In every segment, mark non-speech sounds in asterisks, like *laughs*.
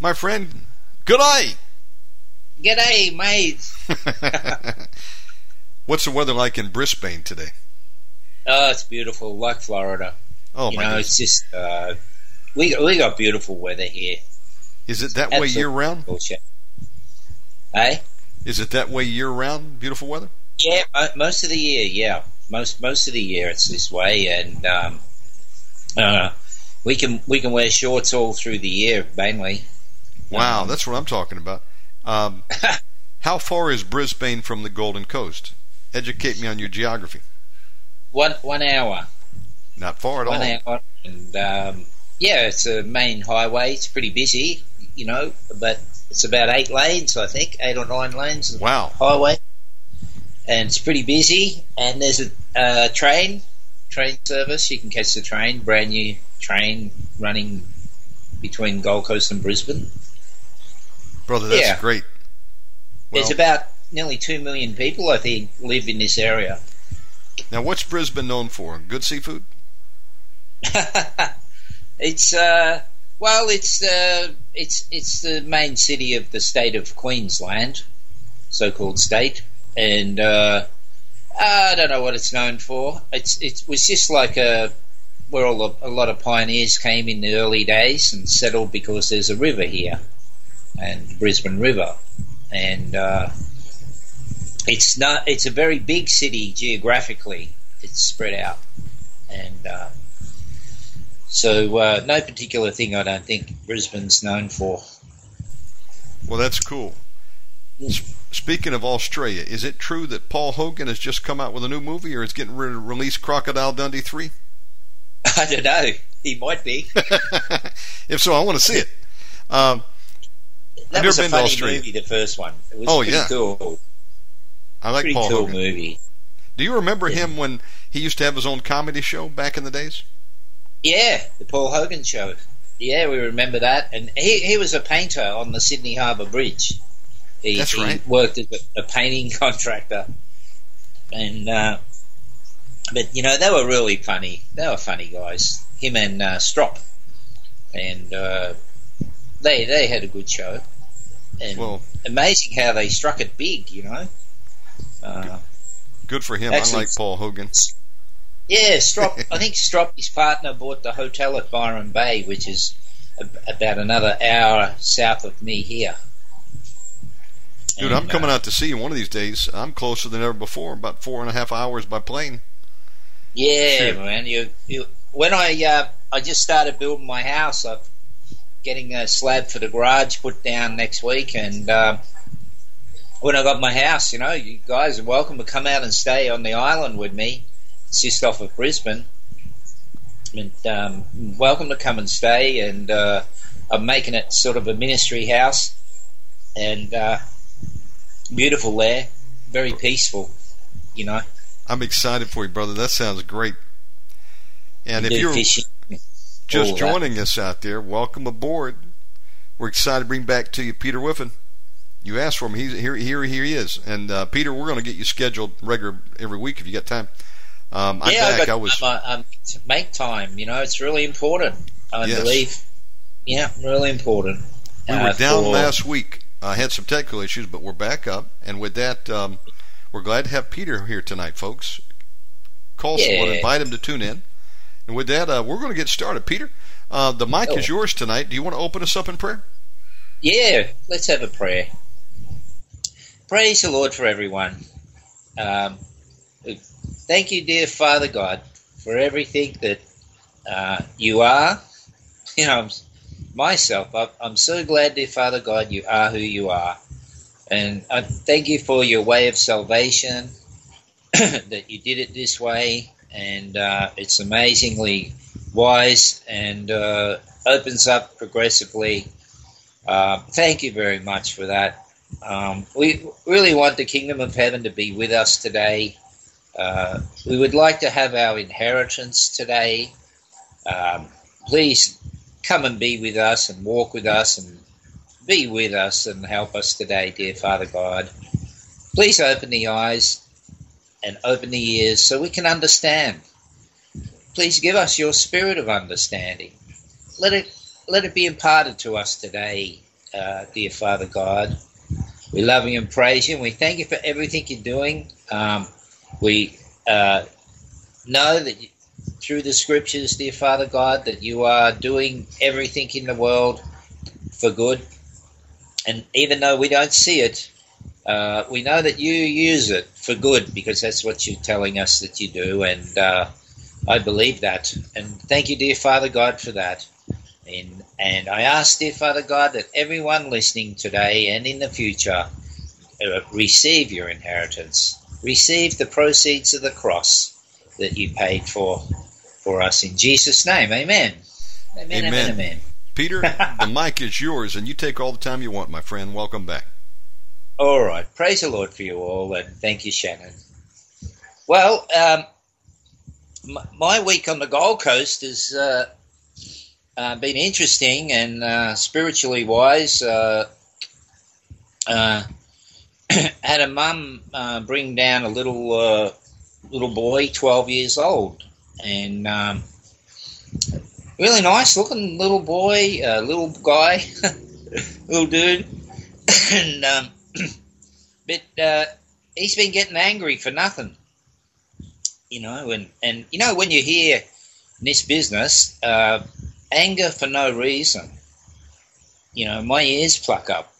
My friend, good day. G'day, mate. *laughs* What's the weather like in Brisbane today? Oh, it's beautiful, like Florida. Oh you my know, goodness. it's just uh, we we got beautiful weather here. Is it that way year round? bullshit. Hey, Is it that way year round? Beautiful weather? yeah, most of the year, yeah, most most of the year it's this way, and um, uh, we can we can wear shorts all through the year mainly. Wow, Um, that's what I'm talking about. Um, *laughs* how far is Brisbane from the Golden Coast? Educate me on your geography. one one hour, Not far at one all. hour, and um, yeah, it's a main highway. It's pretty busy, you know, but it's about eight lanes, I think, eight or nine lanes. of Wow. highway, and it's pretty busy. And there's a uh, train, train service. You can catch the train, brand new train running between Gold Coast and Brisbane. Brother, that's Yeah. great. Well, There's about nearly two million people, I think, live in this area. now, what's Brisbane known for? Good seafood? *laughs* it's uh, well, it's uh, it's it's the main city of the state of Queensland, so-called state, and uh, I don't know what it's known for. It's it was just like a where all the, a lot of pioneers came in the early days and settled because there's a river here, and Brisbane River, and uh, it's not. It's a very big city geographically. It's spread out, and uh, so uh, no particular thing. I don't think Brisbane's known for. Well, that's cool. S- Speaking of Australia, is it true that Paul Hogan has just come out with a new movie or is getting ready to release Crocodile Dundee 3? *laughs* I don't know. He might be. *laughs* if so, I want to see it. Um, That was a funny movie. The first one. It was Oh, pretty yeah. cool. I like pretty Paul cool Hogan. movie. Do you remember Yeah. him when he used to have his own comedy show back in the days? Yeah, the Paul Hogan show. Yeah, we remember that. And he he was a painter on the Sydney Harbour Bridge. He, That's he right. worked as a, a painting *laughs* contractor. And uh, but you know they were really funny. They were funny guys. Him and uh, Strop, and uh, they they had a good show. And Well, amazing how they struck it big. You know. Uh, good for him. Excellent. I like Paul Hogan. Yeah, Strop. *laughs* I think Strop, his partner, bought the hotel at Byron Bay, which is ab- about another hour south of me here. Dude, And, I'm coming uh, out to see you one of these days. I'm closer than ever before, about four and a half hours by plane. Yeah, man. You, you, when I uh, I just started building my house, I'm getting a slab for the garage put down next week, and uh, when I got my house, you know, you guys are welcome to come out and stay on the island with me. it's just off of Brisbane. And um, welcome to come and stay. And uh, I'm making it sort of a ministry house, and uh, beautiful there, very peaceful. You know. I'm excited for you, brother. That sounds great. And if you're fishing, just all that. joining us out there, welcome aboard. We're excited to bring back to you Peter Whiffin. You asked for him. He's here. Here, here he is. And uh, Peter, we're going to get you scheduled regular every week if you got time. Um, I'm yeah, back. I was. um, um, to make time. You know, it's really important. I Yes. believe. Yeah, really important. We uh, were down for- last week. I had some technical issues, but we're back up. And with that, um, we're glad to have Peter here tonight, folks. Call someone, Yeah. invite him to tune in. And with that, uh, we're going to get started. Peter, uh, the mic is Oh. yours tonight. Do you want to open us up in prayer? Yeah, let's have a prayer. Praise the Lord for everyone. Um, thank you, dear Father God, for everything that uh, you are. *laughs* You know, myself, I'm, I'm so glad, dear Father God, you are who you are. And I thank you for your way of salvation, *clears throat* that you did it this way. And uh, it's amazingly wise and uh, opens up progressively. Uh, thank you very much for that. Um, we really want the kingdom of heaven to be with us today. Uh, we would like to have our inheritance today. Um, please come and be with us and walk with us and be with us and help us today, dear Father God. Please open the eyes and open the ears so we can understand. Please give us your spirit of understanding. Let it let it be imparted to us today, uh, dear Father God. We love you and praise you, and we thank you for everything you're doing. Um, we uh, know that you, through the scriptures, dear Father God, that you are doing everything in the world for good. And even though we don't see it, uh, we know that you use it for good because that's what you're telling us that you do. And uh, I believe that. And thank you, dear Father God, for that. And, and I ask, dear Father God, that everyone listening today and in the future uh, receive your inheritance, receive the proceeds of the cross that you paid for for us in Jesus' name. Amen. Amen. Amen. Amen. Amen. Peter, the mic is yours, and you take all the time you want, my friend. Welcome back. All right. Praise the Lord for you all, and thank you, Shannon. Well, um, my week on the Gold Coast has uh, uh, been interesting and uh, spiritually wise. Uh, uh, *clears throat* had a mum uh, bring down a little little boy, twelve years old, and um, really nice looking little boy, little guy, *laughs* little dude, *clears throat* and um, *clears throat* but uh, he's been getting angry for nothing, you know. And and you know when you hear in this business uh, anger for no reason, you know, my ears pluck up.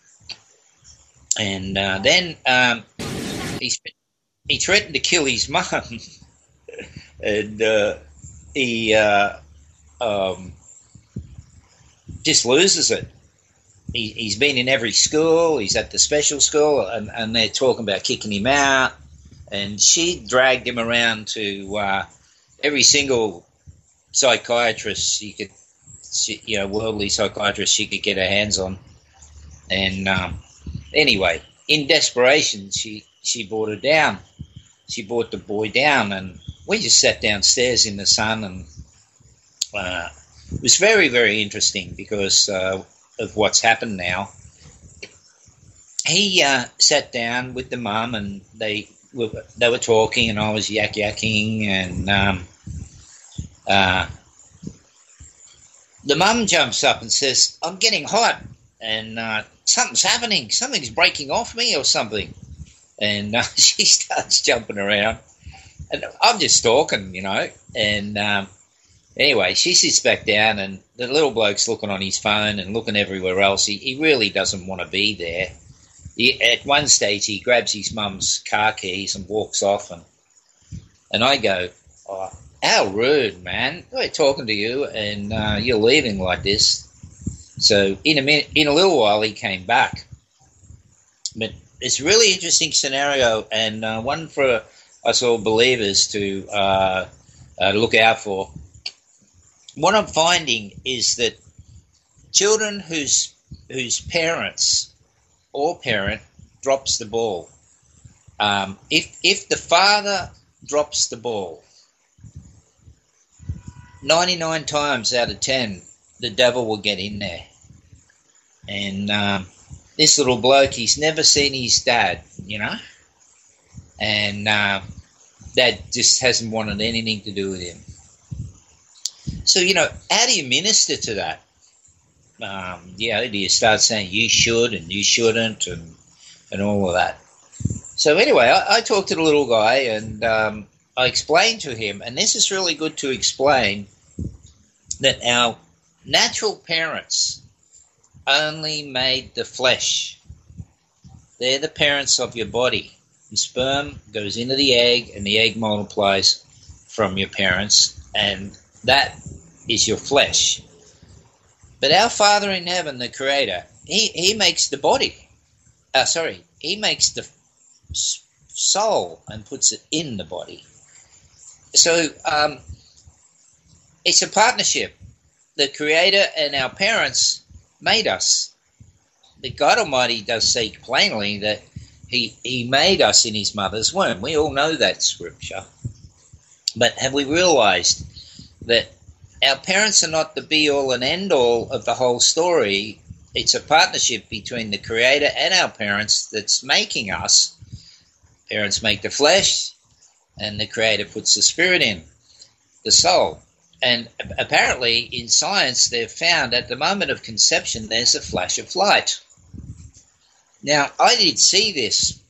And uh, then um, he he threatened to kill his *laughs* mum, and uh, he uh, um, just loses it he, he's been in every school. He's at the special school, and, and they're talking about kicking him out. And she dragged him around to uh, every single psychiatrist she could, she, you know, worldly psychiatrist she could get her hands on. And um, anyway, in desperation, she she brought her down. She brought the boy down, and we just sat downstairs in the sun, and uh, it was very very interesting because. Uh, of what's happened now. He uh, sat down with the mum, and they were they were talking, and I was yak yakking, and um, uh, the mum jumps up and says, "I'm getting hot, and uh, something's happening. Something's breaking off me, or something." And uh, *laughs* she starts jumping around, and I'm just talking, you know, and. Um, Anyway, she sits back down, and the little bloke's looking on his phone and looking everywhere else. He, he really doesn't want to be there. He, at one stage, he grabs his mum's car keys and walks off, and and I go, oh, "How rude, man! We're talking to you, and uh, you're leaving like this." So in a minute, in a little while, he came back. But it's a really interesting scenario, and uh, one for us all believers to uh, uh, look out for. What I'm finding is that children whose whose parents or parent drops the ball, um, if if the father drops the ball, 99 times out of 10, the devil will get in there. And um, this little bloke, he's never seen his dad, you know? And uh, dad just hasn't wanted anything to do with him. So, you know, how do you minister to that? Um, know, do you start saying you should and you shouldn't and, and all of that? So, anyway, I, I talked to the little guy and um, I explained to him, and this is really good to explain, that our natural parents only made the flesh. They're the parents of your body. The sperm goes into the egg, and the egg multiplies from your parents, and that is your flesh. But our Father in heaven, the Creator, He, he makes the body. Uh, sorry, He makes the soul and puts it in the body. So um, it's a partnership. The Creator and our parents made us. The God Almighty does say plainly that He He made us in His mother's womb. We all know that scripture. But have we realized that our parents are not the be all and end all of the whole story? It's a partnership between the Creator and our parents that's making us. Parents make the flesh, and the Creator puts the spirit in, the soul. And apparently, in science, they've found at the moment of conception there's a flash of light. Now, I did see this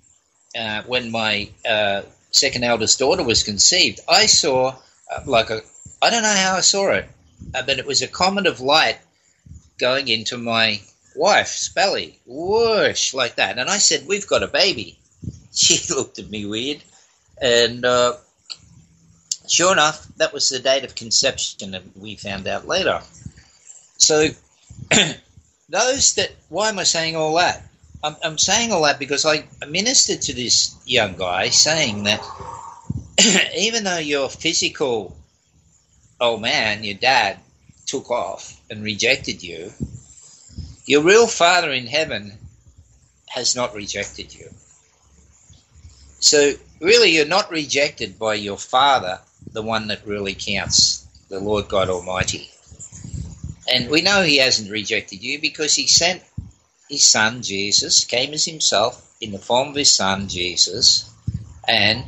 uh, when my uh, second eldest daughter was conceived. I saw uh, like a, I don't know how I saw it, uh, but it was a comet of light going into my wife's belly, whoosh, like that. And I said, We've got a baby. *laughs* She looked at me weird. And uh, sure enough, that was the date of conception, and we found out later. So, *clears throat* those that, why am I saying all that? I'm, I'm saying all that because I ministered to this young guy saying that *clears throat* even though your physical old man, your dad, took off and rejected you, your real father in heaven has not rejected you. So, really, you're not rejected by your father, the one that really counts, the Lord God Almighty. And we know He hasn't rejected you because He sent His Son, Jesus, came as Himself in the form of His Son, Jesus, and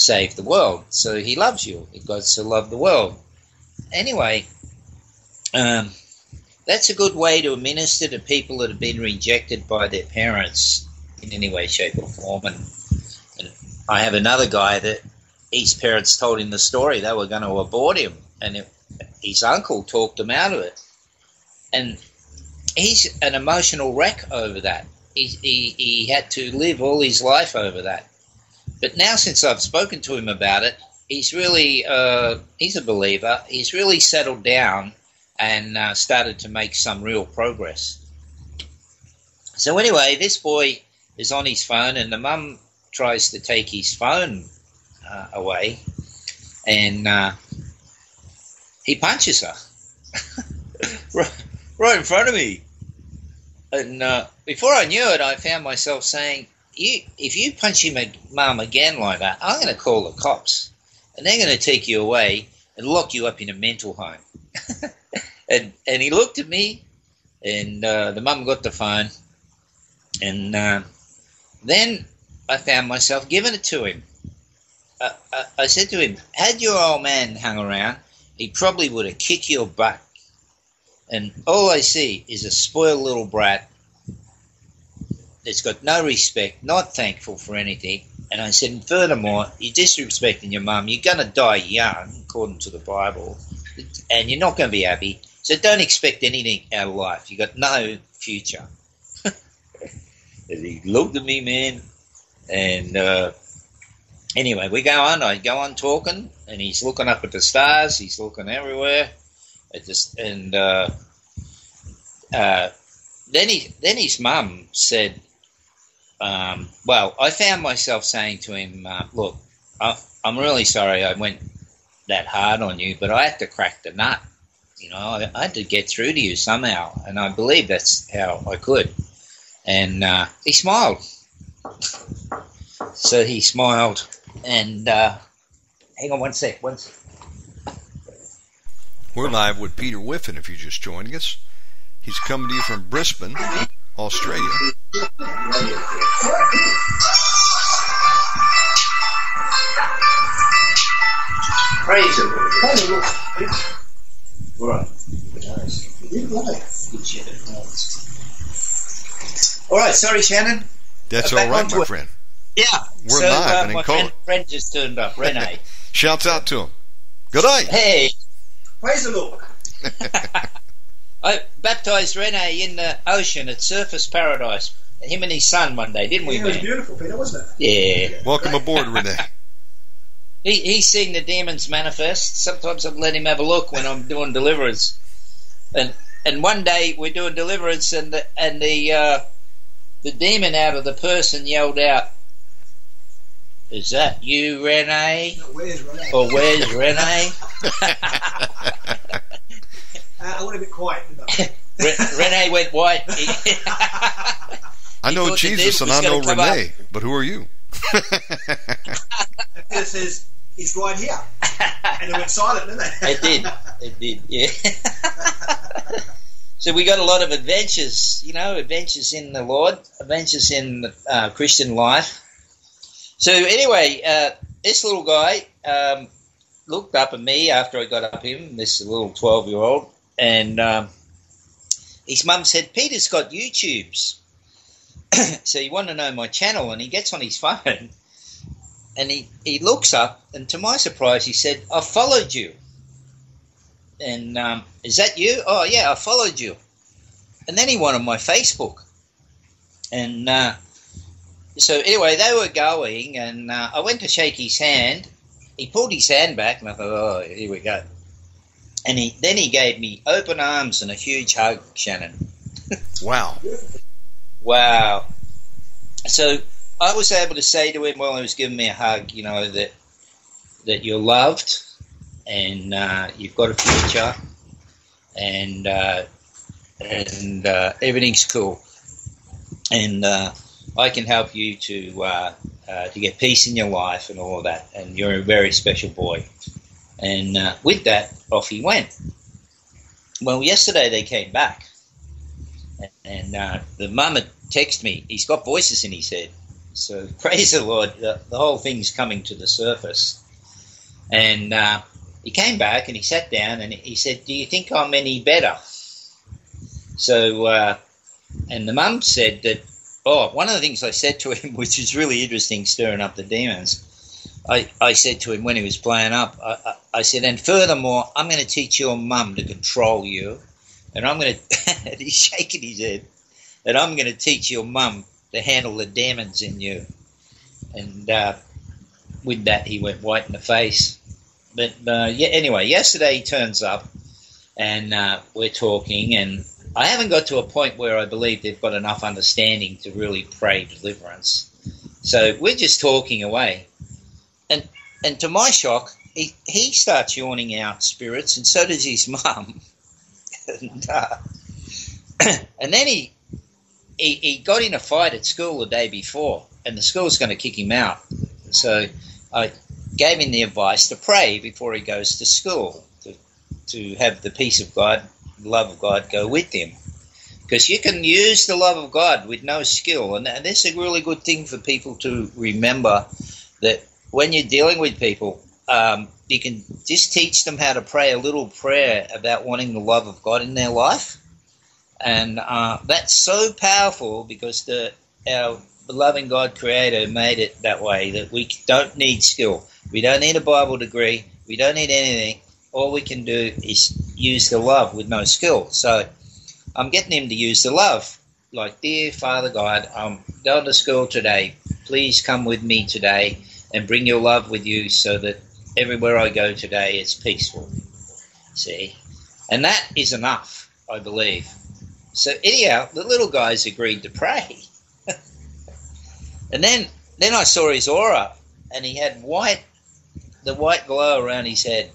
saved the world. So He loves you. God to love the world. Anyway, um, that's a good way to minister to people that have been rejected by their parents in any way, shape, or form. And I have another guy that his parents told him the story. They were going to abort him, and it, his uncle talked him out of it. And he's an emotional wreck over that. He, he, he had to live all his life over that. But now, since I've spoken to him about it, he's really uh, he's a believer. He's really settled down and uh, started to make some real progress. So anyway, this boy is on his phone, and the mum tries to take his phone uh, away, and uh, he punches her *laughs* right, right, in front of me. And uh, before I knew it, I found myself saying, "You, if you punch your mum again like that, I'm going to call the cops, and they're going to take you away and lock you up in a mental home." *laughs* and and he looked at me, and uh, the mum got the phone, and uh, then I found myself giving it to him. I, I, I said to him, had your old man hung around, he probably would have kicked your butt. And all I see is a spoiled little brat that's got no respect, not thankful for anything. And I said, and furthermore, you're disrespecting your mum. You're going to die young, according to the Bible, and you're not going to be happy. So don't expect anything out of life. You've got no future. *laughs* he looked at me, man, and uh, anyway, we go on. I go on talking, and he's looking up at the stars. He's looking everywhere. It just and uh, uh, then he then his mum said, um, "Well, I found myself saying to him, uh, look, I, I'm really sorry I went that hard on you, but I had to crack the nut. You know, I, I had to get through to you somehow, and I believe that's how I could. And uh, he smiled. So he smiled, and uh, hang on one sec, one sec. We're live with Peter Whiffin if you're just joining us. He's coming to you from Brisbane, Australia. Praise the Lord. Praise the Lord. All right. Yeah, lovely. All right, sorry, Shannon. That's all back right, onto my it. friend. Yeah, We're so, live uh, and in my color. friend, friend just turned up, Renee. *laughs* Shouts out to him. Good day. hey, Praise the Lord. *laughs* I baptized Renee in the ocean at Surfers Paradise. Him and his son one day, didn't we, Yeah, it was man? beautiful, Peter, wasn't it? Yeah. Welcome aboard, Renee. *laughs* He, he's seen the demons manifest. Sometimes I've let him have a look when I'm doing deliverance. And and one day we're doing deliverance, and the and the uh, the demon out of the person yelled out, "Is that you, Renee? No, where's Renee? Or where's Renee?" *laughs* *laughs* Uh, a little bit quiet. But *laughs* Re- Renee went white. *laughs* I know Jesus and I know gonna Renee, but who are you? *laughs* and Peter says, he's right here. And it went silent, didn't it? It did. It did. Yeah. so we got a lot of adventures, you know, adventures in the Lord, adventures in uh, Christian life. So anyway, uh, this little guy um, looked up at me after I got up him, this little twelve-year-old, and um, his mum said, "Peter's got YouTube's." *clears throat* so he wanted to know my channel, and he gets on his phone, and he, he looks up, and to my surprise, he said, "I followed you." And um, is that you? Oh yeah, I followed you. And then he wanted my Facebook, and uh, so anyway, they were going, and uh, I went to shake his hand. He pulled his hand back, and I thought, "Oh, here we go." And he then he gave me open arms and a huge hug, Shannon. *laughs* Wow. Wow. So I was able to say to him while he was giving me a hug, you know, that that you're loved and uh, you've got a future and uh, and uh, everything's cool. And uh, I can help you to uh, uh, to get peace in your life and all of that. And you're a very special boy. And uh, with that, off he went. Well, yesterday they came back and uh, the mum had texted me. He's got voices in his head. So *laughs* praise the Lord, the, the whole thing's coming to the surface. And uh, he came back and he sat down and he said, "Do you think I'm any better?" So, uh, and the mum said that. Oh, one of the things I said to him, *laughs* which is really interesting, stirring up the demons. I, I said to him when he was playing up, I, I, I said, and furthermore, I'm going to teach your mum to control you and I'm going *laughs* to, he's shaking his head, and I'm going to teach your mum to handle the demons in you. And uh, with that, he went white in the face. But uh, yeah, anyway, yesterday he turns up, and uh, we're talking, and I haven't got to a point where I believe they've got enough understanding to really pray deliverance. So we're just talking away, and and to my shock, he he starts yawning out spirits, and so does his *laughs* mum and, uh, *clears throat* and then he, he he got in a fight at school the day before, and the school's going to kick him out. So I gave him the advice to pray before he goes to school to to have the peace of God, love of God go with him. Because you can use the love of God with no skill, and that's a really good thing for people to remember that when you're dealing with people, um, you can just teach them how to pray a little prayer about wanting the love of God in their life, and uh, that's so powerful because the our loving God Creator made it that way that we don't need skill, we don't need a Bible degree, we don't need anything. All we can do is use the love with no skill. So I'm getting him to use the love, like dear Father God, I'm going to school today. Please come with me today and bring your love with you so that everywhere I go today it's peaceful. See? And that is enough, I believe. So anyhow, the little guys agreed to pray. *laughs* and then then I saw his aura and he had white the white glow around his head.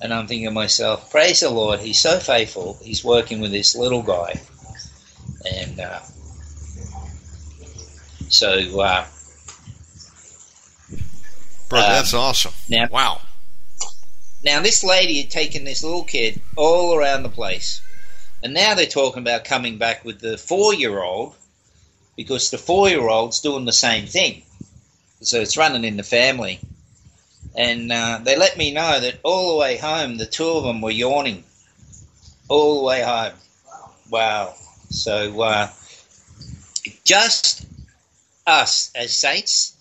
And I'm thinking to myself, praise the Lord, he's so faithful. He's working with this little guy. And uh, so. Uh, Bro, um, that's awesome. now- wow. Now, this lady had taken this little kid all around the place, and now they're talking about coming back with the four year old because the four year old's doing the same thing. So it's running in the family. And uh, they let me know that all the way home, the two of them were yawning. All the way home. Wow. So uh, just us as saints,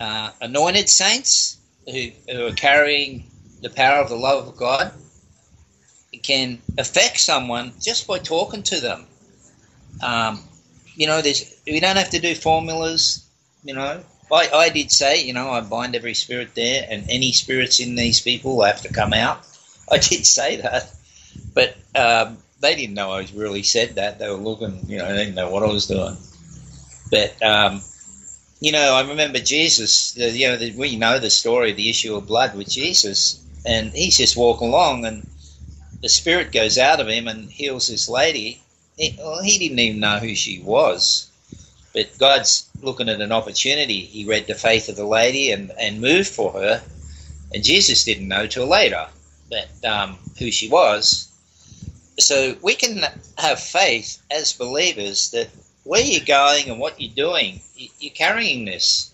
uh, anointed saints who, who are carrying the power of the love of God can affect someone just by talking to them. Um, you know, there's we don't have to do formulas. You know, I, I did say, you know, I bind every spirit there, and any spirits in these people have to come out. *laughs* I did say that, but um, they didn't know I was really said that. They were looking, you know, they didn't know what I was doing. But um, you know, I remember Jesus. You know, the, we know the story of the issue of blood with Jesus, and he's just walking along, and the spirit goes out of him and heals this lady. He, well, he didn't even know who she was, but God's looking at an opportunity. He read the faith of the lady and, and moved for her, and Jesus didn't know till later that um, who she was. So we can have faith as believers that where you're going and what you're doing, you- you're carrying this.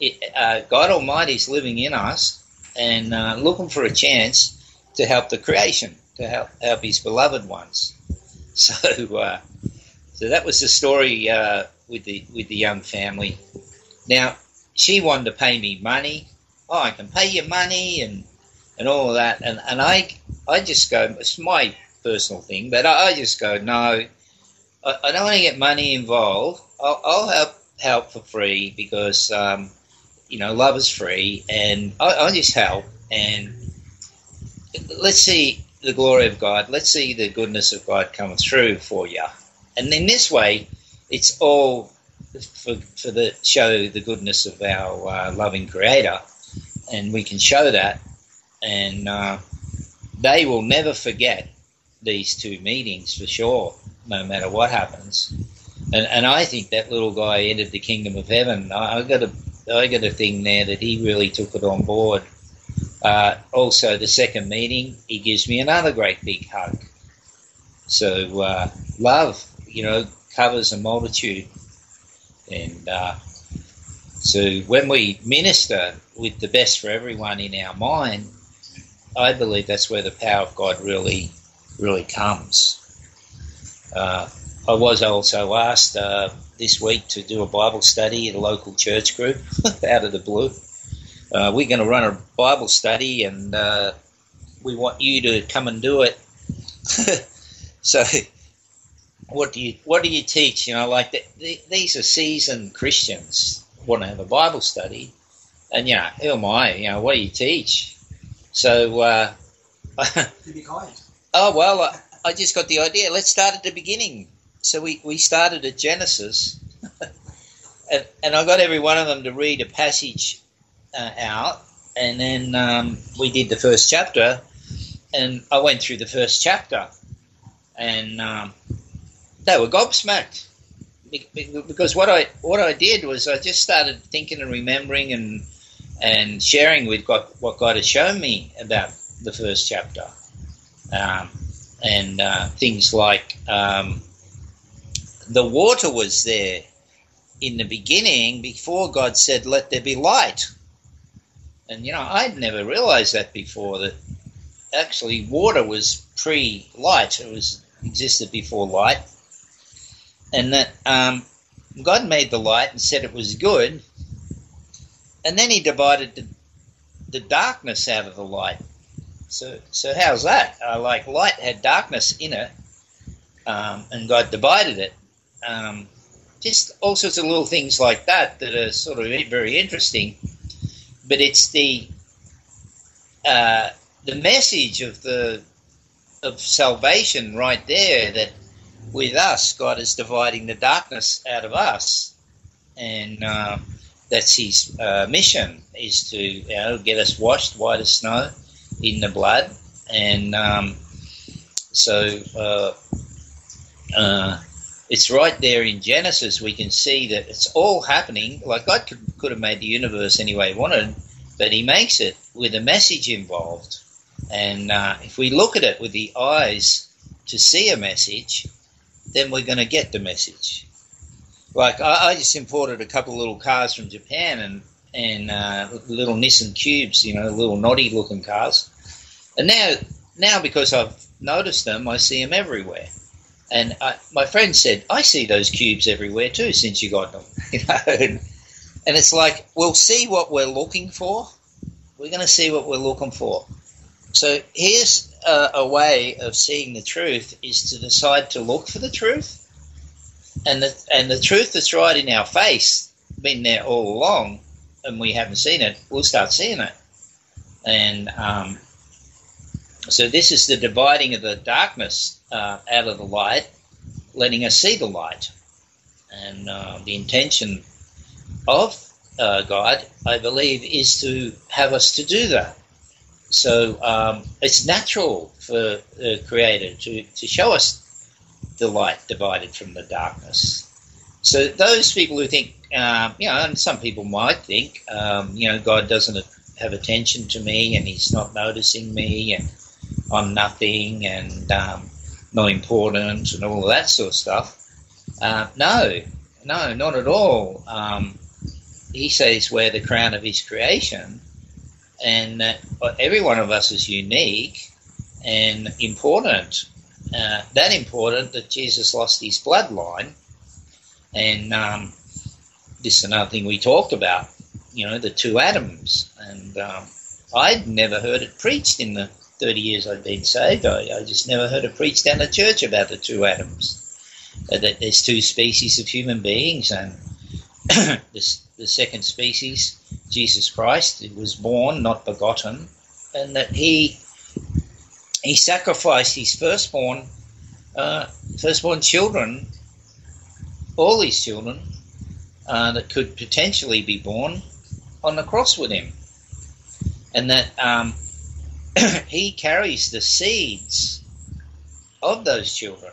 It, uh, God Almighty is living in us and uh, looking for a chance to help the creation, to help help His beloved ones. *laughs* So, uh, so that was the story uh, with the with the young family. Now she wanted to pay me money. Oh, I can pay you money and and all of that. And and I I just go. It's my personal thing, but I, I just go. No, I, I don't want to get money involved. I'll, I'll help help for free because um, you know love is free, and I, I'll just help and let's see the glory of God. Let's see the goodness of God coming through for you. And in this way, it's all for, for the show the goodness of our uh, loving Creator, and we can show that, and uh, they will never forget these two meetings for sure, no matter what happens. And, and I think that little guy entered the kingdom of heaven. I, I got a I got a thing there that he really took it on board. Uh, also, the second meeting, he gives me another great big hug. So, uh, love, you know, covers a multitude. And uh, so, when we minister with the best for everyone in our mind, I believe that's where the power of God really, really comes. Uh, I was also asked uh, this week to do a Bible study at a local church group *laughs* out of the blue uh, we're going to run a Bible study, and uh, we want you to come and do it. *laughs* so, what do you what do you teach? You know, like the, the, these are seasoned Christians want to have a Bible study, and you know, who am I? You know, what do you teach? So, uh, *laughs* be kind. oh well, I, just got the idea. Let's start at the beginning. So we, we started at Genesis, *laughs* and, and I got every one of them to read a passage uh, out, and then um, we did the first chapter, and I went through the first chapter, and um, they were gobsmacked. Be- be- because what I what I did was I just started thinking and remembering and and sharing with God what God had shown me about the first chapter, um, and uh, things like um, the water was there in the beginning before God said, "Let there be light." And you know, I'd never realized that before. That actually water was pre-light; it was existed before light, and that um, God made the light and said it was good, and then He divided the, the darkness out of the light. So, so how's that? Uh, like light had darkness in it, um, and God divided it. Um, just all sorts of little things like that that are sort of very interesting. But it's the uh, the message of the of salvation right there that with us God is dividing the darkness out of us, and uh, that's his uh, mission is to you know get us washed white as snow in the blood, and um, so uh, uh, it's right there in Genesis. We can see that it's all happening. Like God could, could have made the universe any way he wanted, but He makes it with a message involved. And uh, if we look at it with the eyes to see a message, then we're going to get the message. Like I, I, just imported a couple of little cars from Japan and and uh, little Nissan Cubes, you know, little naughty looking cars. And now now because I've noticed them, I see them everywhere. And I, my friend said, I see those cubes everywhere too since you got them. *laughs* and, and it's like we'll see what we're looking for. We're going to see what we're looking for. So here's a, a, way of seeing the truth is to decide to look for the truth, and the and the truth that's right in our face, been there all along, and we haven't seen it. We'll start seeing it, and um, so this is the dividing of the darkness uh, out of the light, letting us see the light, and uh, the intention of uh, God, I believe, is to have us to do that. So um, it's natural for the Creator to, to show us the light divided from the darkness. So those people who think, um, you know, and some people might think, um, you know, God doesn't have attention to me and He's not noticing me and I'm nothing and um, not important and all that sort of stuff. Uh, no, no, not at all. Um, he says we're the crown of His creation and that every one of us is unique and important. Uh, that important that Jesus lost his bloodline, and um, this is another thing we talked about. You know, the two Adams, and um, I'd never heard it preached in the 30 years I'd been saved. I, I just never heard a preached down the church about the two Adams. Uh, that there's two species of human beings, and *clears throat* this the second species, Jesus Christ, was born, not begotten, and that he he sacrificed his firstborn uh, firstborn children, all his children uh, that could potentially be born, on the cross with him, and that um, *clears throat* he carries the seeds of those children,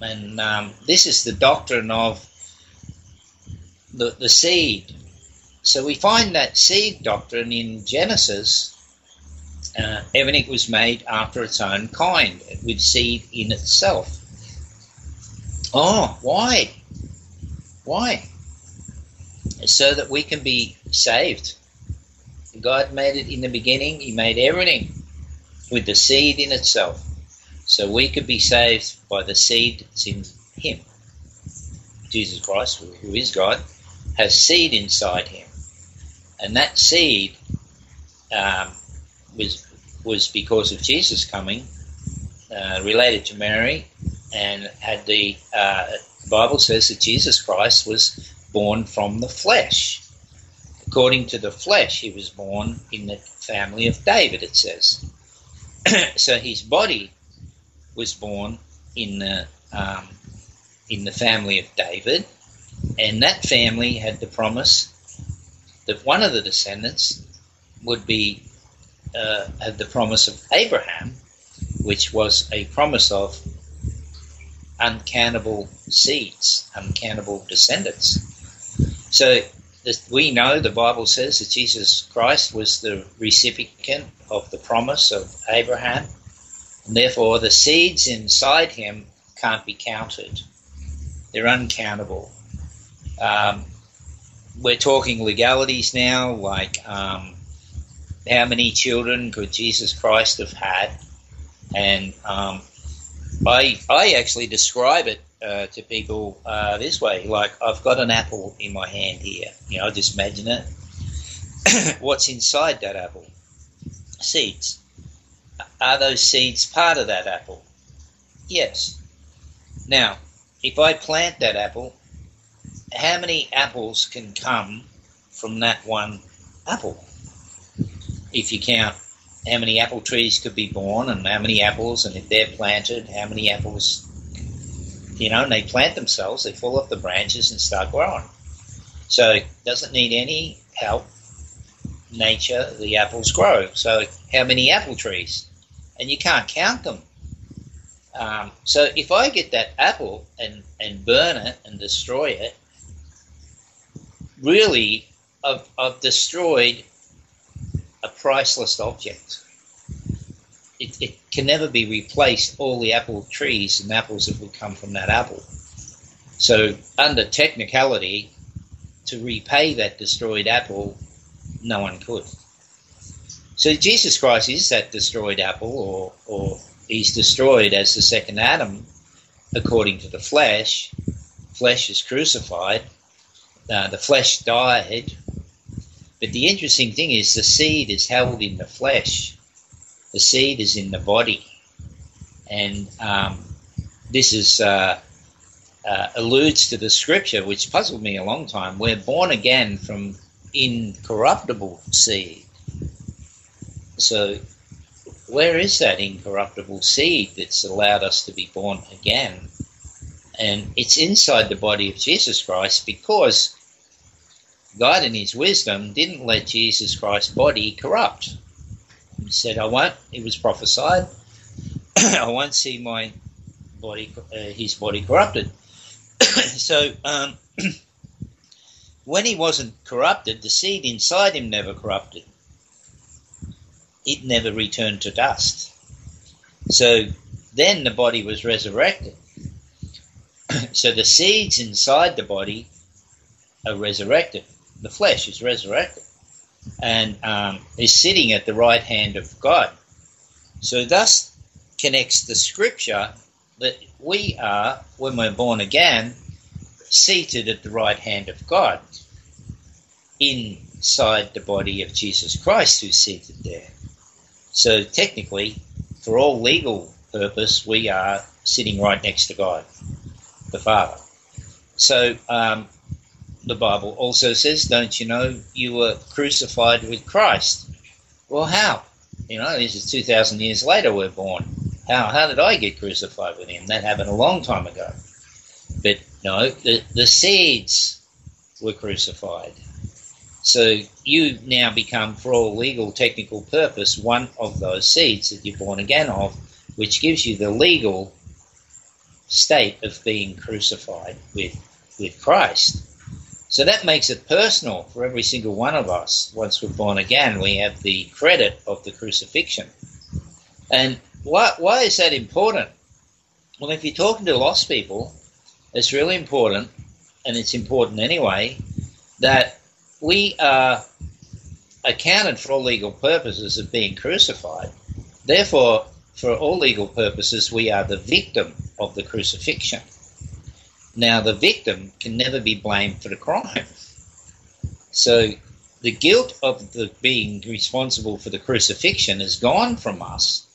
and um, this is the doctrine of the, the seed. So we find that seed doctrine in Genesis. Uh, everything was made after its own kind, with seed in itself. Oh, why? Why? So that we can be saved. God made it in the beginning, He made everything with the seed in itself. So we could be saved by the seed that's in Him. Jesus Christ, who is God, has seed inside him, and that seed um, was was because of Jesus coming, uh, related to Mary, and had the uh, Bible says that Jesus Christ was born from the flesh. According to the flesh, he was born in the family of David. It says *clears throat* so. His body was born in the um, in the family of David, and that family had the promise that one of the descendants would be uh, had the promise of Abraham, which was a promise of uncannibal seeds, uncannibal descendants. So we know the Bible says that Jesus Christ was the recipient of the promise of Abraham, and therefore the seeds inside him can't be counted. They're uncountable. Um, we're talking legalities now, like um, how many children could Jesus Christ have had? And um, I, I actually describe it uh, to people uh, this way: like I've got an apple in my hand here. You know, just imagine it. *coughs* What's inside that apple? Seeds. Are those seeds part of that apple? Yes. Now, if I plant that apple how many apples can come from that one apple? If you count how many apple trees could be born and how many apples, and if they're planted, how many apples, you know, and they plant themselves, they fall off the branches and start growing. So it doesn't need any help. Nature, the apples grow. So how many apple trees? And you can't count them. Um, so if I get that apple and, and burn it and destroy it, really I've, I've destroyed a priceless object. It, it can never be replaced, all the apple trees and apples that would come from that apple. So, under technicality, to repay that destroyed apple, no one could. So, Jesus Christ is that destroyed apple, or, or he's destroyed as the second Adam according to the flesh. Flesh is crucified, uh, the flesh died. But the interesting thing is the seed is held in the flesh, the seed is in the body. And um, this is. Uh, uh, alludes to the scripture, which puzzled me a long time. We're born again from incorruptible seed. So, where is that incorruptible seed that's allowed us to be born again? And it's inside the body of Jesus Christ because God, in His wisdom, didn't let Jesus Christ's body corrupt. He said, I won't, it was prophesied, *clears throat* I won't see my body, uh, his body corrupted. *clears throat* so um, *clears throat* when he wasn't corrupted, the seed inside him never corrupted. It never returned to dust. So then the body was resurrected. so the seeds inside the body are resurrected. The flesh is resurrected and um, is sitting at the right hand of God. So thus connects the scripture that we are, when we're born again, seated at the right hand of God inside the body of Jesus Christ who's seated there. So technically, for all legal purpose, we are sitting right next to God, the Father. So um, the Bible also says, don't you know, you were crucified with Christ. Well, how? You know, this is 2,000 years later we're born. How, how did I get crucified with him? That happened a long time ago. But no, the, the seeds were crucified. So you now become, for all legal technical purpose, one of those seeds that you're born again of, which gives you the legal state of being crucified with, with Christ. So that makes it personal for every single one of us. Once we're born again, we have the credit of the crucifixion. And why, why is that important? Well, if you're talking to lost people, it's really important, and it's important anyway, that we are accounted for all legal purposes of being crucified. Therefore, for all legal purposes, we are the victim of the crucifixion. Now, the victim can never be blamed for the crime. So, the guilt of the being responsible for the crucifixion is gone from us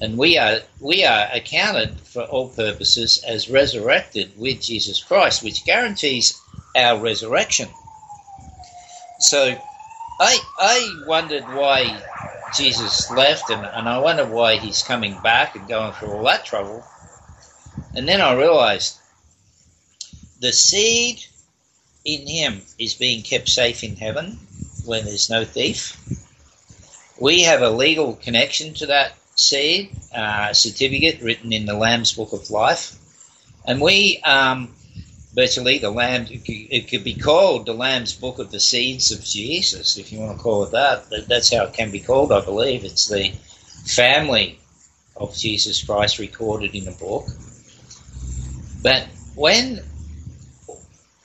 and we are we are accounted for all purposes as resurrected with Jesus Christ, which guarantees our resurrection. So I I wondered why Jesus left and, and I wonder why he's coming back and going through all that trouble. And then I realized the seed in him is being kept safe in heaven when there's no thief. We have a legal connection to that seed uh, certificate written in the Lamb's Book of Life. And we, um, virtually, the Lamb, it could, be called the Lamb's Book of the Seeds of Jesus, if you want to call it that. That's how it can be called, I believe. It's the family of Jesus Christ recorded in a book. But when,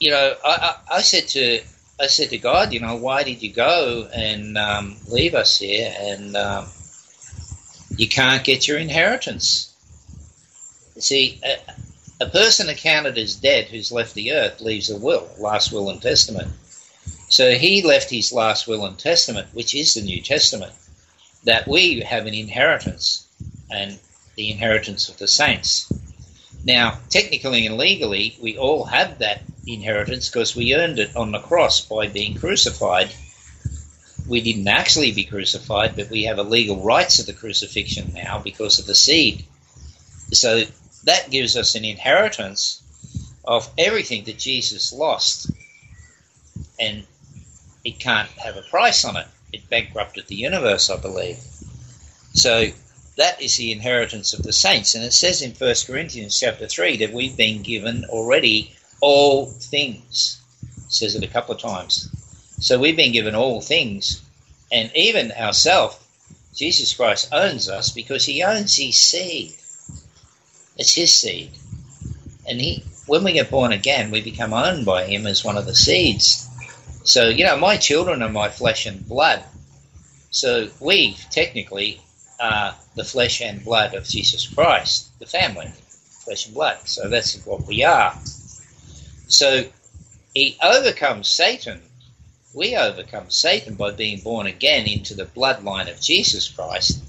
you know, I, I, I said to I said to God, you know, why did you go and um, leave us here? And um, you can't get your inheritance. You see, a, a person accounted as dead who's left the earth leaves a will, last will and testament. So he left his last will and testament, which is the New Testament, that we have an inheritance and the inheritance of the saints. Now, technically and legally, we all have that inheritance because we earned it on the cross by being crucified we didn't actually be crucified, but we have a legal rights of the crucifixion now because of the seed. So that gives us an inheritance of everything that Jesus lost. and it can't have a price on it. It bankrupted the universe, I believe. So that is the inheritance of the saints. And it says in 1 Corinthians chapter 3 that we've been given already all things. Says it a couple of times. So we've been given all things, and even ourselves, Jesus Christ owns us because he owns his seed. It's his seed. And he when we get born again, we become owned by him as one of the seeds. So, you know, my children are my flesh and blood. So we technically are the flesh and blood of Jesus Christ, the family, flesh and blood. So that's what we are. So he overcomes Satan. We overcome Satan by being born again into the bloodline of Jesus Christ.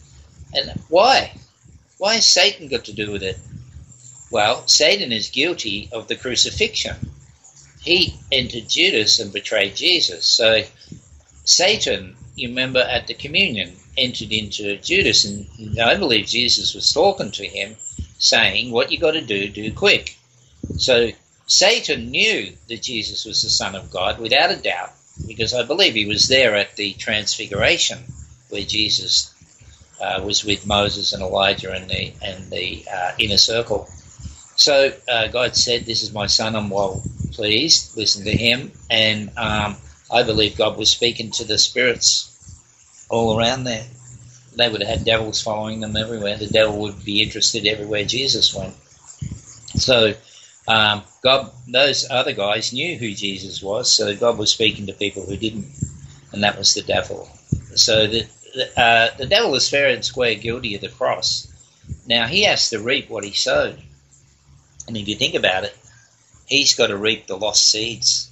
And why? Why has Satan got to do with it? Well, Satan is guilty of the crucifixion. He entered Judas and betrayed Jesus. So Satan, you remember at the communion, entered into Judas, and I believe Jesus was talking to him, saying, What you got to do, do quick. So Satan knew that Jesus was the Son of God without a doubt, because I believe he was there at the Transfiguration where Jesus uh, was with Moses and Elijah and the and the uh, inner circle. So uh, God said, "This is my son. I'm well pleased. Listen to him." And um, I believe God was speaking to the spirits all around there. They would have had devils following them everywhere. The devil would be interested everywhere Jesus went. So um, God, those other guys knew who Jesus was, so God was speaking to people who didn't, and that was the devil. So the the, uh, the devil is fair and square guilty of the cross. Now he has to reap what he sowed, and if you think about it, he's got to reap the lost seeds.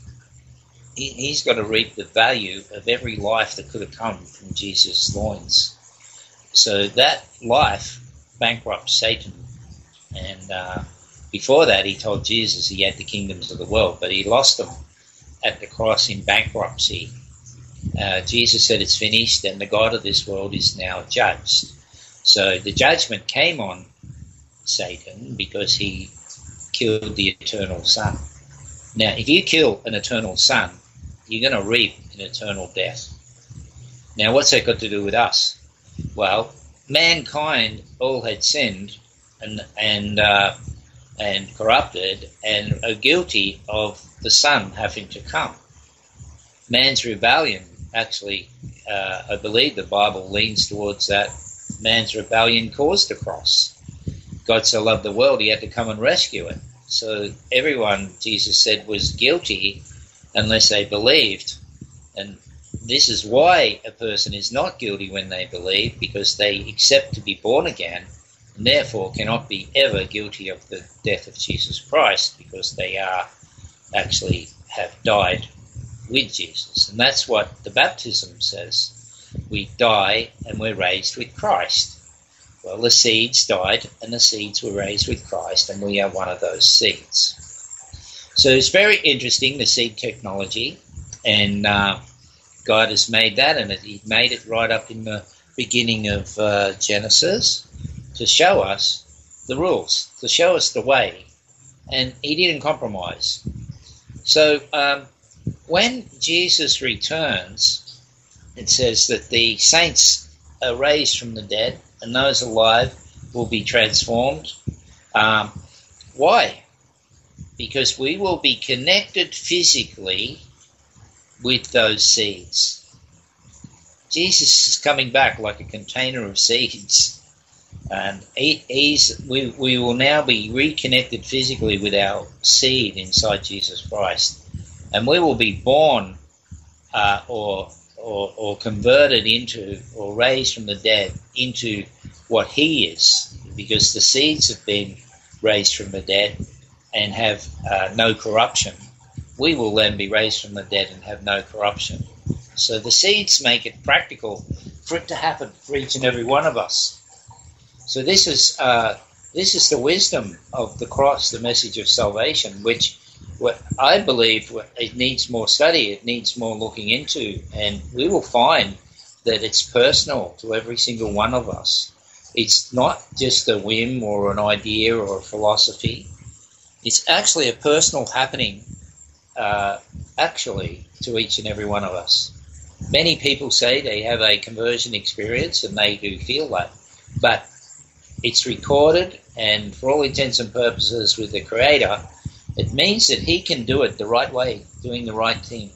He, he's got to reap the value of every life that could have come from Jesus' loins. So that life bankrupts Satan, and uh, before that, he told Jesus he had the kingdoms of the world, but he lost them at the cross in bankruptcy. Uh, Jesus said it's finished, and the God of this world is now judged. So the judgment came on Satan because he killed the eternal Son. Now, if you kill an eternal Son, you're going to reap an eternal death. Now, what's that got to do with us? Well, mankind all had sinned, and and uh, and corrupted and are guilty of the Son having to come. Man's rebellion, actually, uh, I believe the Bible leans towards that. Man's rebellion caused the cross. God so loved the world, he had to come and rescue it. So everyone, Jesus said, was guilty unless they believed. And this is why a person is not guilty when they believe, because they accept to be born again and therefore cannot be ever guilty of the death of Jesus Christ because they are actually have died with Jesus. And that's what the baptism says. We die and we're raised with Christ. Well, the seeds died and the seeds were raised with Christ, and we are one of those seeds. So it's very interesting, the seed technology, and uh, God has made that, and He made it right up in the beginning of uh, Genesis to show us the rules, to show us the way, and he didn't compromise. So um, when Jesus returns, it says that the saints are raised from the dead, and those alive will be transformed. Um, why? Because we will be connected physically with those seeds. Jesus is coming back like a container of seeds and he's we, we will now be reconnected physically with our seed inside Jesus Christ, and we will be born uh, or, or or converted into or raised from the dead into what He is, because the seeds have been raised from the dead and have uh, no corruption. We will then be raised from the dead and have no corruption. So the seeds make it practical for it to happen for each and every one of us. So this is uh, this is the wisdom of the cross, the message of salvation, which what I believe it needs more study, it needs more looking into, and we will find that it's personal to every single one of us. It's not just a whim or an idea or a philosophy. It's actually a personal happening uh, actually to each and every one of us. Many people say they have a conversion experience and they do feel that, but it's recorded, and for all intents and purposes, with the Creator, it means that He can do it the right way, doing the right thing.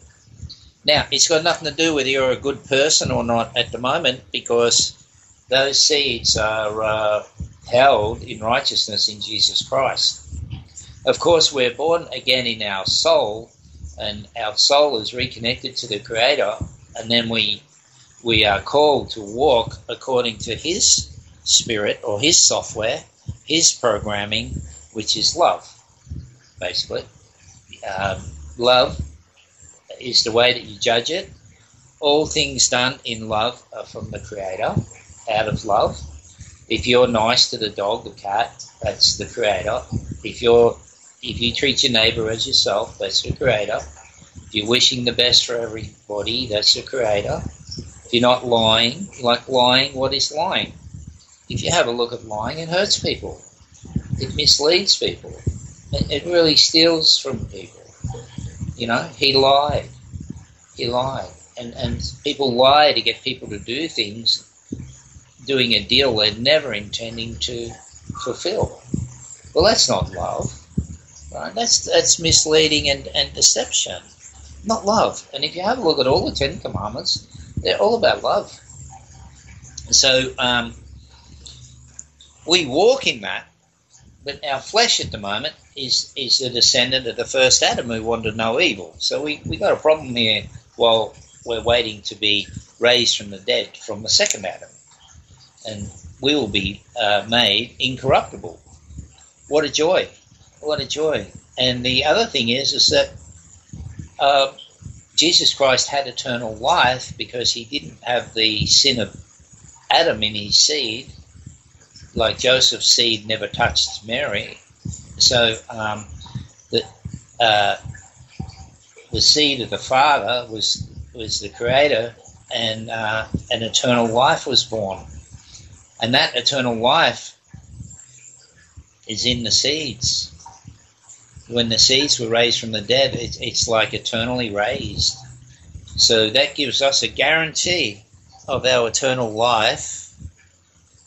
Now, it's got nothing to do whether you're a good person or not at the moment, because those seeds are uh, held in righteousness in Jesus Christ. Of course, we're born again in our soul, and our soul is reconnected to the Creator, and then we we are called to walk according to His spirit or His software, His programming, which is love, basically. Um, love is the way that you judge it. All things done in love are from the Creator, out of love. If you're nice to the dog, the cat, that's the Creator. If you're if you treat your neighbour as yourself, that's the Creator. If you're wishing the best for everybody, that's the Creator. If you're not lying, like lying, what is lying? If you have a look at lying, it hurts people. It misleads people. It, it really steals from people. You know, he lied. He lied. And, and people lie to get people to do things, doing a deal they're never intending to fulfill. Well, that's not love. Right? That's that's misleading and, and deception, not love. And if you have a look at all the Ten Commandments, they're all about love. So um, we walk in that, but our flesh at the moment is is a descendant of the first Adam who wanted no evil. So we we got a problem here while we're waiting to be raised from the dead from the second Adam, and we will be uh, made incorruptible. What a joy! What a joy! And the other thing is, is that uh, Jesus Christ had eternal life because he didn't have the sin of Adam in his seed, like Joseph's seed never touched Mary. So um, the uh, the seed of the Father was was the Creator, and uh, an eternal life was born, and that eternal life is in the seeds when the seeds were raised from the dead, it's, it's like eternally raised. So that gives us a guarantee of our eternal life,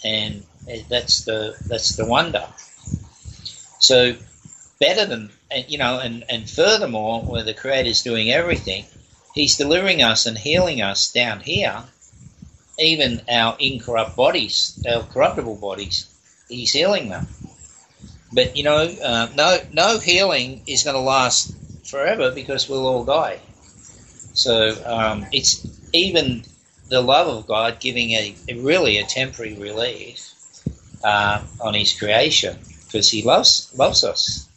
and that's the that's the wonder. So better than you know, and and furthermore, where the Creator's doing everything, He's delivering us and healing us down here, even our incorrupt bodies, our corruptible bodies. He's healing them. But you know, uh, no no healing is going to last forever because we'll all die. So um, it's even the love of God giving a, a really a temporary relief uh, on His creation because He loves loves us.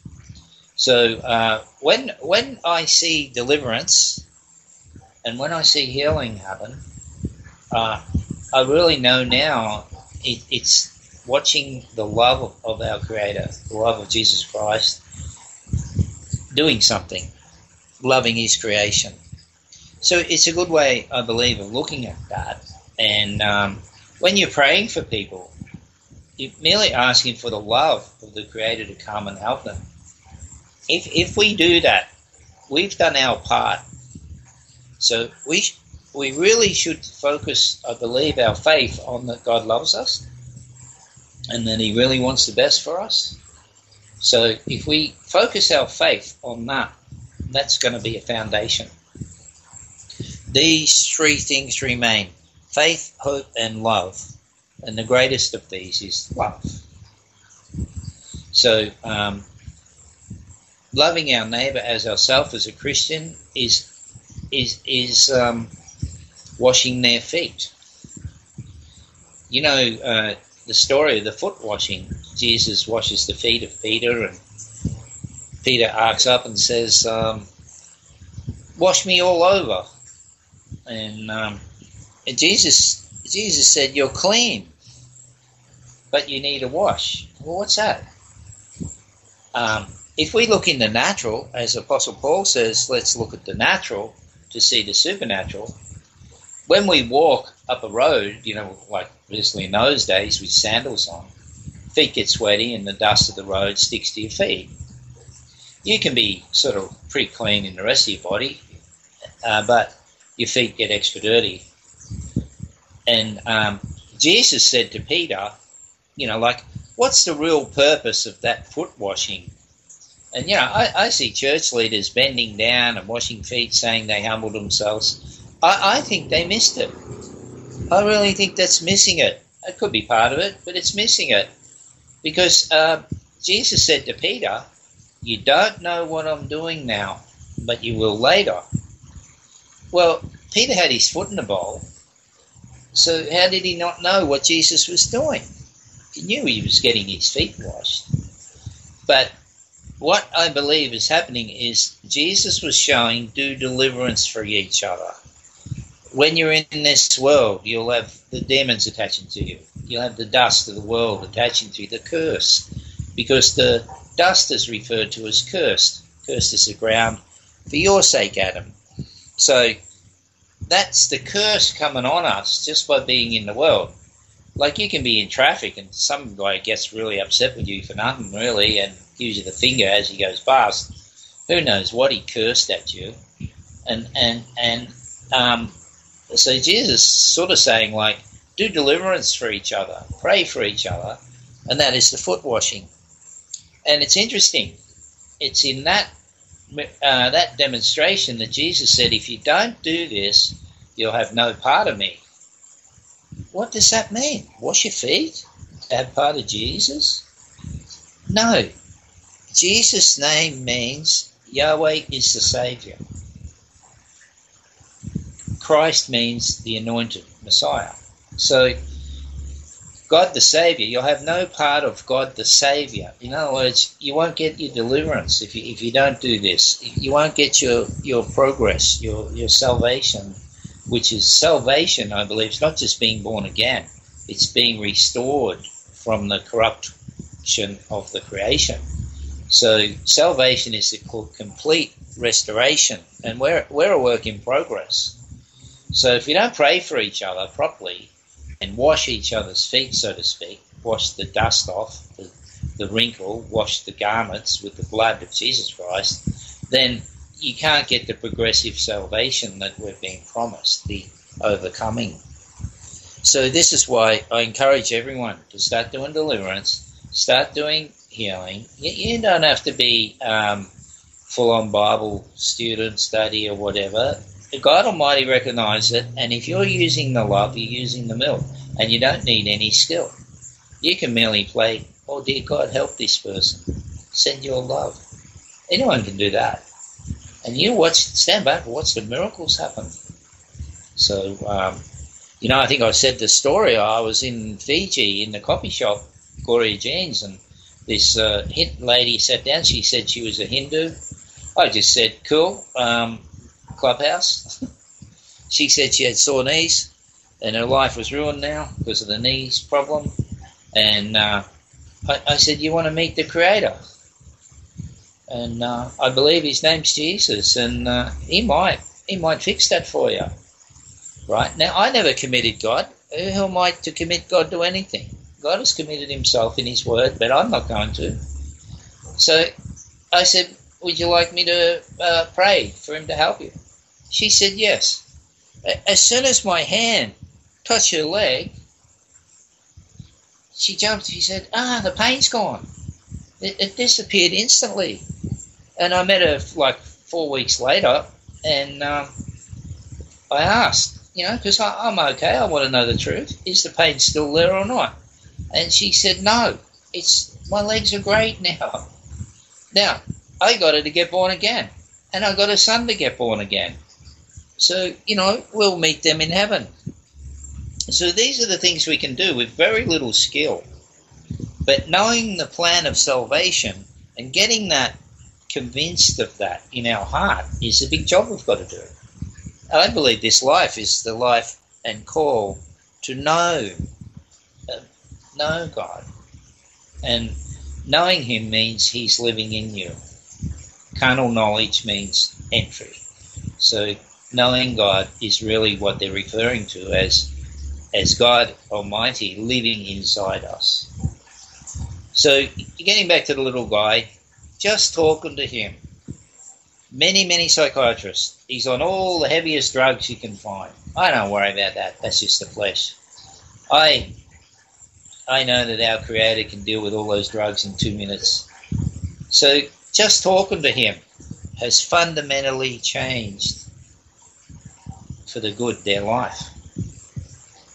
So uh, when when I see deliverance and when I see healing happen, uh, I really know now it, it's watching the love of, our Creator, the love of Jesus Christ, doing something, loving His creation. So it's a good way, I believe, of looking at that. And um, when you're praying for people, you're merely asking for the love of the Creator to come and help them. If, if we do that, we've done our part. So we, we really should focus, I believe, our faith on that God loves us and that He really wants the best for us. So if we focus our faith on that, that's going to be a foundation. These three things remain faith, hope, and love. And the greatest of these is love. So, um, loving our neighbor as ourselves as a Christian is is is um, washing their feet. You know, uh, the story of the foot washing. Jesus washes the feet of Peter, and Peter arcs up and says, um, "Wash me all over." And, um, and Jesus, Jesus said, "You're clean, but you need a wash." Well, what's that? Um, if we look in the natural, as Apostle Paul says, let's look at the natural to see the supernatural when we walk up a road, you know, like obviously in those days with sandals on, feet get sweaty and the dust of the road sticks to your feet. you can be sort of pretty clean in the rest of your body, uh, but your feet get extra dirty. And um, Jesus said to Peter, you know, like, what's the real purpose of that foot washing? And, you know, I, I see church leaders bending down and washing feet saying they humbled themselves. I, I think they missed it. I really think that's missing it. It could be part of it, but it's missing it. Because uh, Jesus said to Peter, You don't know what I'm doing now, but you will later. Well, Peter had his foot in the bowl, so how did he not know what Jesus was doing? He knew he was getting his feet washed. But what I believe is happening is Jesus was showing do deliverance for each other. When you're in this world, you'll have the demons attaching to you. You'll have the dust of the world attaching to you, the curse. Because the dust is referred to as cursed. Cursed is the ground for your sake, Adam. So that's the curse coming on us just by being in the world. Like you can be in traffic and some guy gets really upset with you for nothing really and gives you the finger as he goes past. Who knows what he cursed at you? And and and um, so Jesus sort of saying like, do deliverance for each other, pray for each other, and that is the foot washing. And it's interesting. It's in that uh, that demonstration that Jesus said, if you don't do this, you'll have no part of me. What does that mean? Wash your feet? Have part of Jesus? No. Jesus' name means Yahweh is the Savior. Christ means the anointed Messiah. So God the Savior, you'll have no part of God the Savior. In other words, you won't get your deliverance if you, if you don't do this. You won't get your, your progress, your, your salvation, which is salvation, I believe, it's not just being born again, it's being restored from the corruption of the creation. So salvation is a complete restoration, and we're, we're a work in progress. So if you don't pray for each other properly, and wash each other's feet, so to speak, wash the dust off, the, the wrinkle, wash the garments with the blood of Jesus Christ, then you can't get the progressive salvation that we're being promised, the overcoming. So this is why I encourage everyone to start doing deliverance, start doing healing. You, you don't have to be um, full-on Bible student study or whatever. God Almighty recognizes it, and if you're using the love, you're using the milk, and you don't need any skill. You can merely play, oh dear God, help this person. Send your love. Anyone can do that. And you watch, stand back watch the miracles happen. So, um, you know, I think I said the story. I was in Fiji in the coffee shop, Gloria Jean's, and this uh, lady sat down. She said she was a Hindu. I just said, cool. Um, clubhouse. *laughs* she said she had sore knees and her life was ruined now because of the knees problem. And uh, I, I, said, You want to meet the Creator? And uh, I believe his name's Jesus, and uh, he might he might fix that for you. Right now, I never committed God. Who am I to commit God to anything? God has committed Himself in His Word, but I'm not going to. So I said, Would you like me to uh, pray for Him to help you? She said yes. As soon as my hand touched her leg, she jumped. She said, "Ah, the pain's gone. It, it disappeared instantly." And I met her like four weeks later, and um, I asked, you know, because I'm okay. I want to know the truth. Is the pain still there or not? And she said, "No, it's my legs are great now." Now I got her to get born again, and I got her son to get born again. So, you know, we'll meet them in heaven. So these are the things we can do with very little skill. But knowing the plan of salvation and getting that convinced of that in our heart is a big job we've got to do. I believe this life is the life and call to know, uh, know God. And knowing Him means He's living in you. Carnal knowledge means entry. So knowing God is really what they're referring to as as God Almighty living inside us. So getting back to the little guy, just talking to him. Many, many psychiatrists. He's on all the heaviest drugs you can find. I don't worry about that. That's just the flesh. I I know that our Creator can deal with all those drugs in two minutes. So just talking to Him has fundamentally changed for the good their life.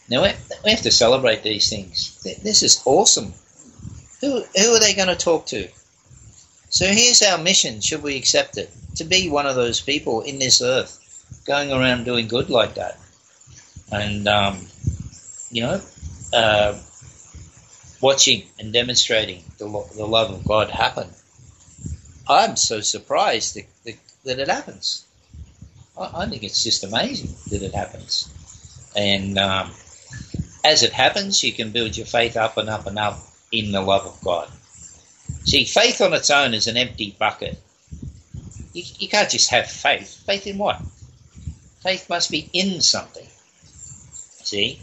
Now we have to celebrate these things. This is awesome. Who, who are they going to talk to? So here's our mission, should we accept it, to be one of those people in this earth going around doing good like that. And, um, you know, uh, watching and demonstrating the, the love of God happen. I'm so surprised that, that, that it happens. I, I, think it's just amazing that it happens. And um, as it happens, you can build your faith up and up and up in the love of God. See, faith on its own is an empty bucket. You, you can't just have faith. Faith in what? Faith must be in something. See?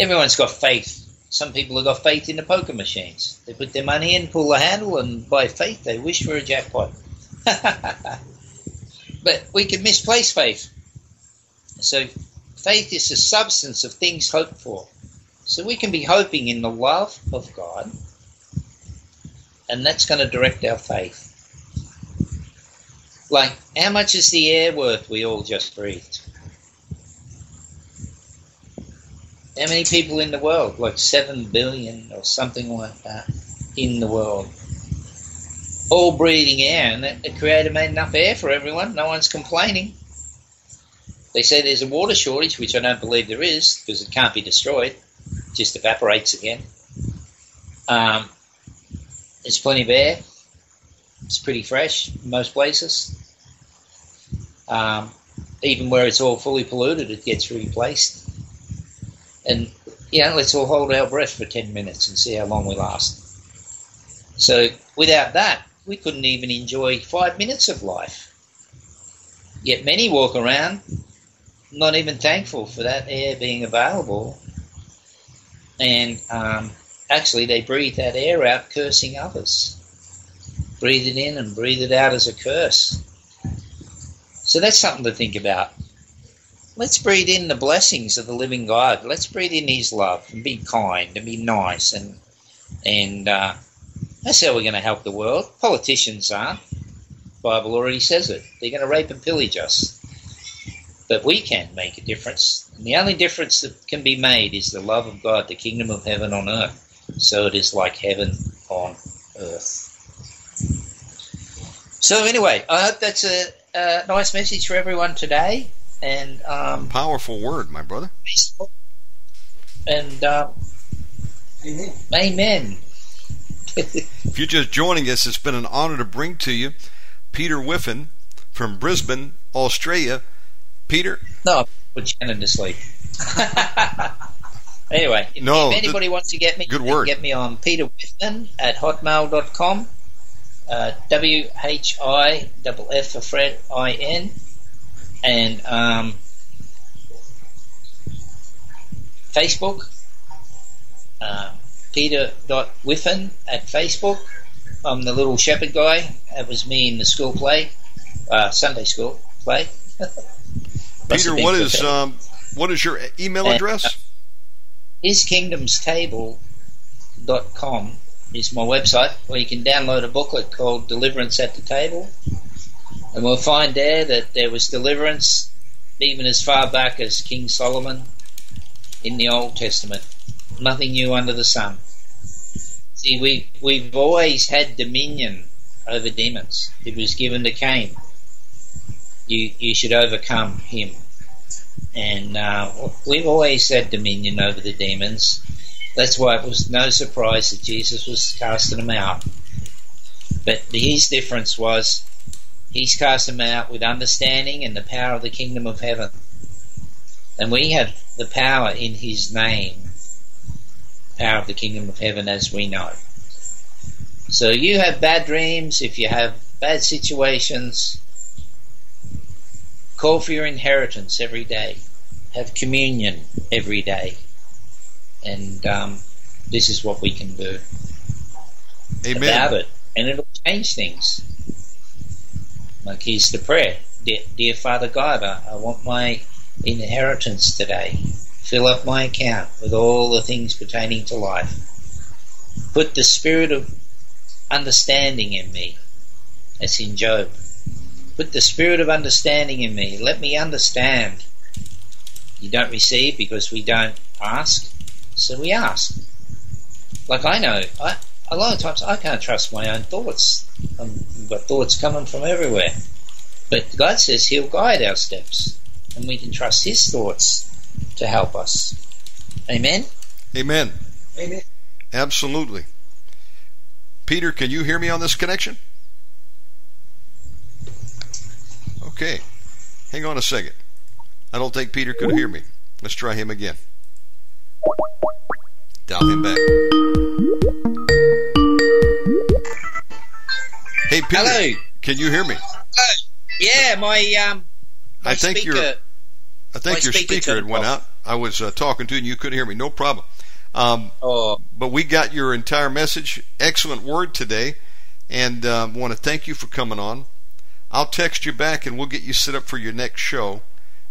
Everyone's got faith some people have got faith in the poker machines. They put their money in, pull the handle, and by faith they wish for a jackpot. *laughs* but we can misplace faith. So faith is the substance of things hoped for. So we can be hoping in the love of God, and that's going to direct our faith. Like, how much is the air worth we all just breathed? how many people in the world? Like 7 billion or something like that in the world. All breathing air, and the Creator made enough air for everyone. No one's complaining. They say there's a water shortage, which I don't believe there is, because it can't be destroyed. Just evaporates again. Um, there's plenty of air. It's pretty fresh in most places. Um, even where it's all fully polluted, it gets replaced. And, know, let's all hold our breath for 10 minutes and see how long we last. So without that, we couldn't even enjoy five minutes of life. Yet many walk around not even thankful for that air being available. And um, actually, they breathe that air out, cursing others. Breathe it in and breathe it out as a curse. So that's something to think about let's breathe in the blessings of the living God. Let's breathe in His love and be kind and be nice, and and uh, that's how we're going to help the world. Politicians aren't. The Bible already says it. They're going to rape and pillage us. But we can make a difference. And the only difference that can be made is the love of God, the kingdom of heaven on earth. So it is like heaven on earth. So anyway, I hope that's a, a nice message for everyone today and um, powerful word, my brother. And uh, amen. amen. if you're just joining us, it's been an honor to bring to you Peter Whiffin from Brisbane, Australia. Peter? No, put Shannon to sleep. *laughs* anyway, if, no, if anybody th- wants to get me, good word. get me on Peter Whiffin at hotmail.com. Uh, W H I double F for Fred I N and um, Facebook, uh, Peter.Whiffin at Facebook. I'm the little shepherd guy. That was me in the school play, uh, Sunday school play. *laughs* Peter, what is um, what is your email and, address? Uh, hiskingdomstable.com is my website where you can download a booklet called Deliverance at the Table. And we'll find there that there was deliverance even as far back as King Solomon in the Old Testament. Nothing new under the sun. See, we, we've always had dominion over demons. It was given to Cain. You, you should overcome him. And uh, we've always had dominion over the demons. That's why it was no surprise that Jesus was casting them out. But his difference was He's cast them out with understanding and the power of the kingdom of heaven. And we have the power in His name, power of the kingdom of heaven as we know. So you have bad dreams, if you have bad situations, call for your inheritance every day. Have communion every day. And um, this is what we can do Amen. about it. and it'll change things. Like here's the prayer. Dear, dear Father God, I, I want my inheritance today. Fill up my account with all the things pertaining to life. Put the spirit of understanding in me. That's in Job. Put the spirit of understanding in me. Let me understand. You don't receive because we don't ask, so we ask. Like I know, I, a lot of times I can't trust my own thoughts. Um, I've got thoughts coming from everywhere. But God says He'll guide our steps, and we can trust His thoughts to help us. Amen? Amen. Amen. Absolutely. Peter, can you hear me on this connection? Okay. Hang on a second. I don't think Peter could hear me. Let's try him again. Dial him back. Hey, Peter. Hello. Can you hear me? Yeah, my um, my I think speaker. you're- I think your speaker speaker had went off. out. I was uh, talking to you and you couldn't hear me. No problem. Um, Oh, but we got your entire message. Excellent word today, and uh, want to thank you for coming on. I'll text you back, and we'll get you set up for your next show.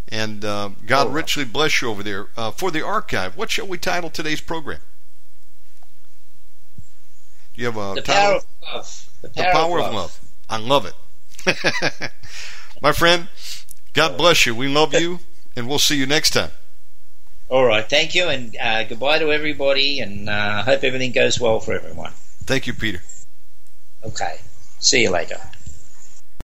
And uh, God richly bless you over there uh, for the archive. What shall we title today's program? Do you have a the title? power of love. The the power, power of love. I love it, *laughs* my friend. God bless you. We love you, and we'll see you next time. All right, thank you, and uh, goodbye to everybody, and uh, hope everything goes well for everyone. Thank you, Peter. Okay, see you later.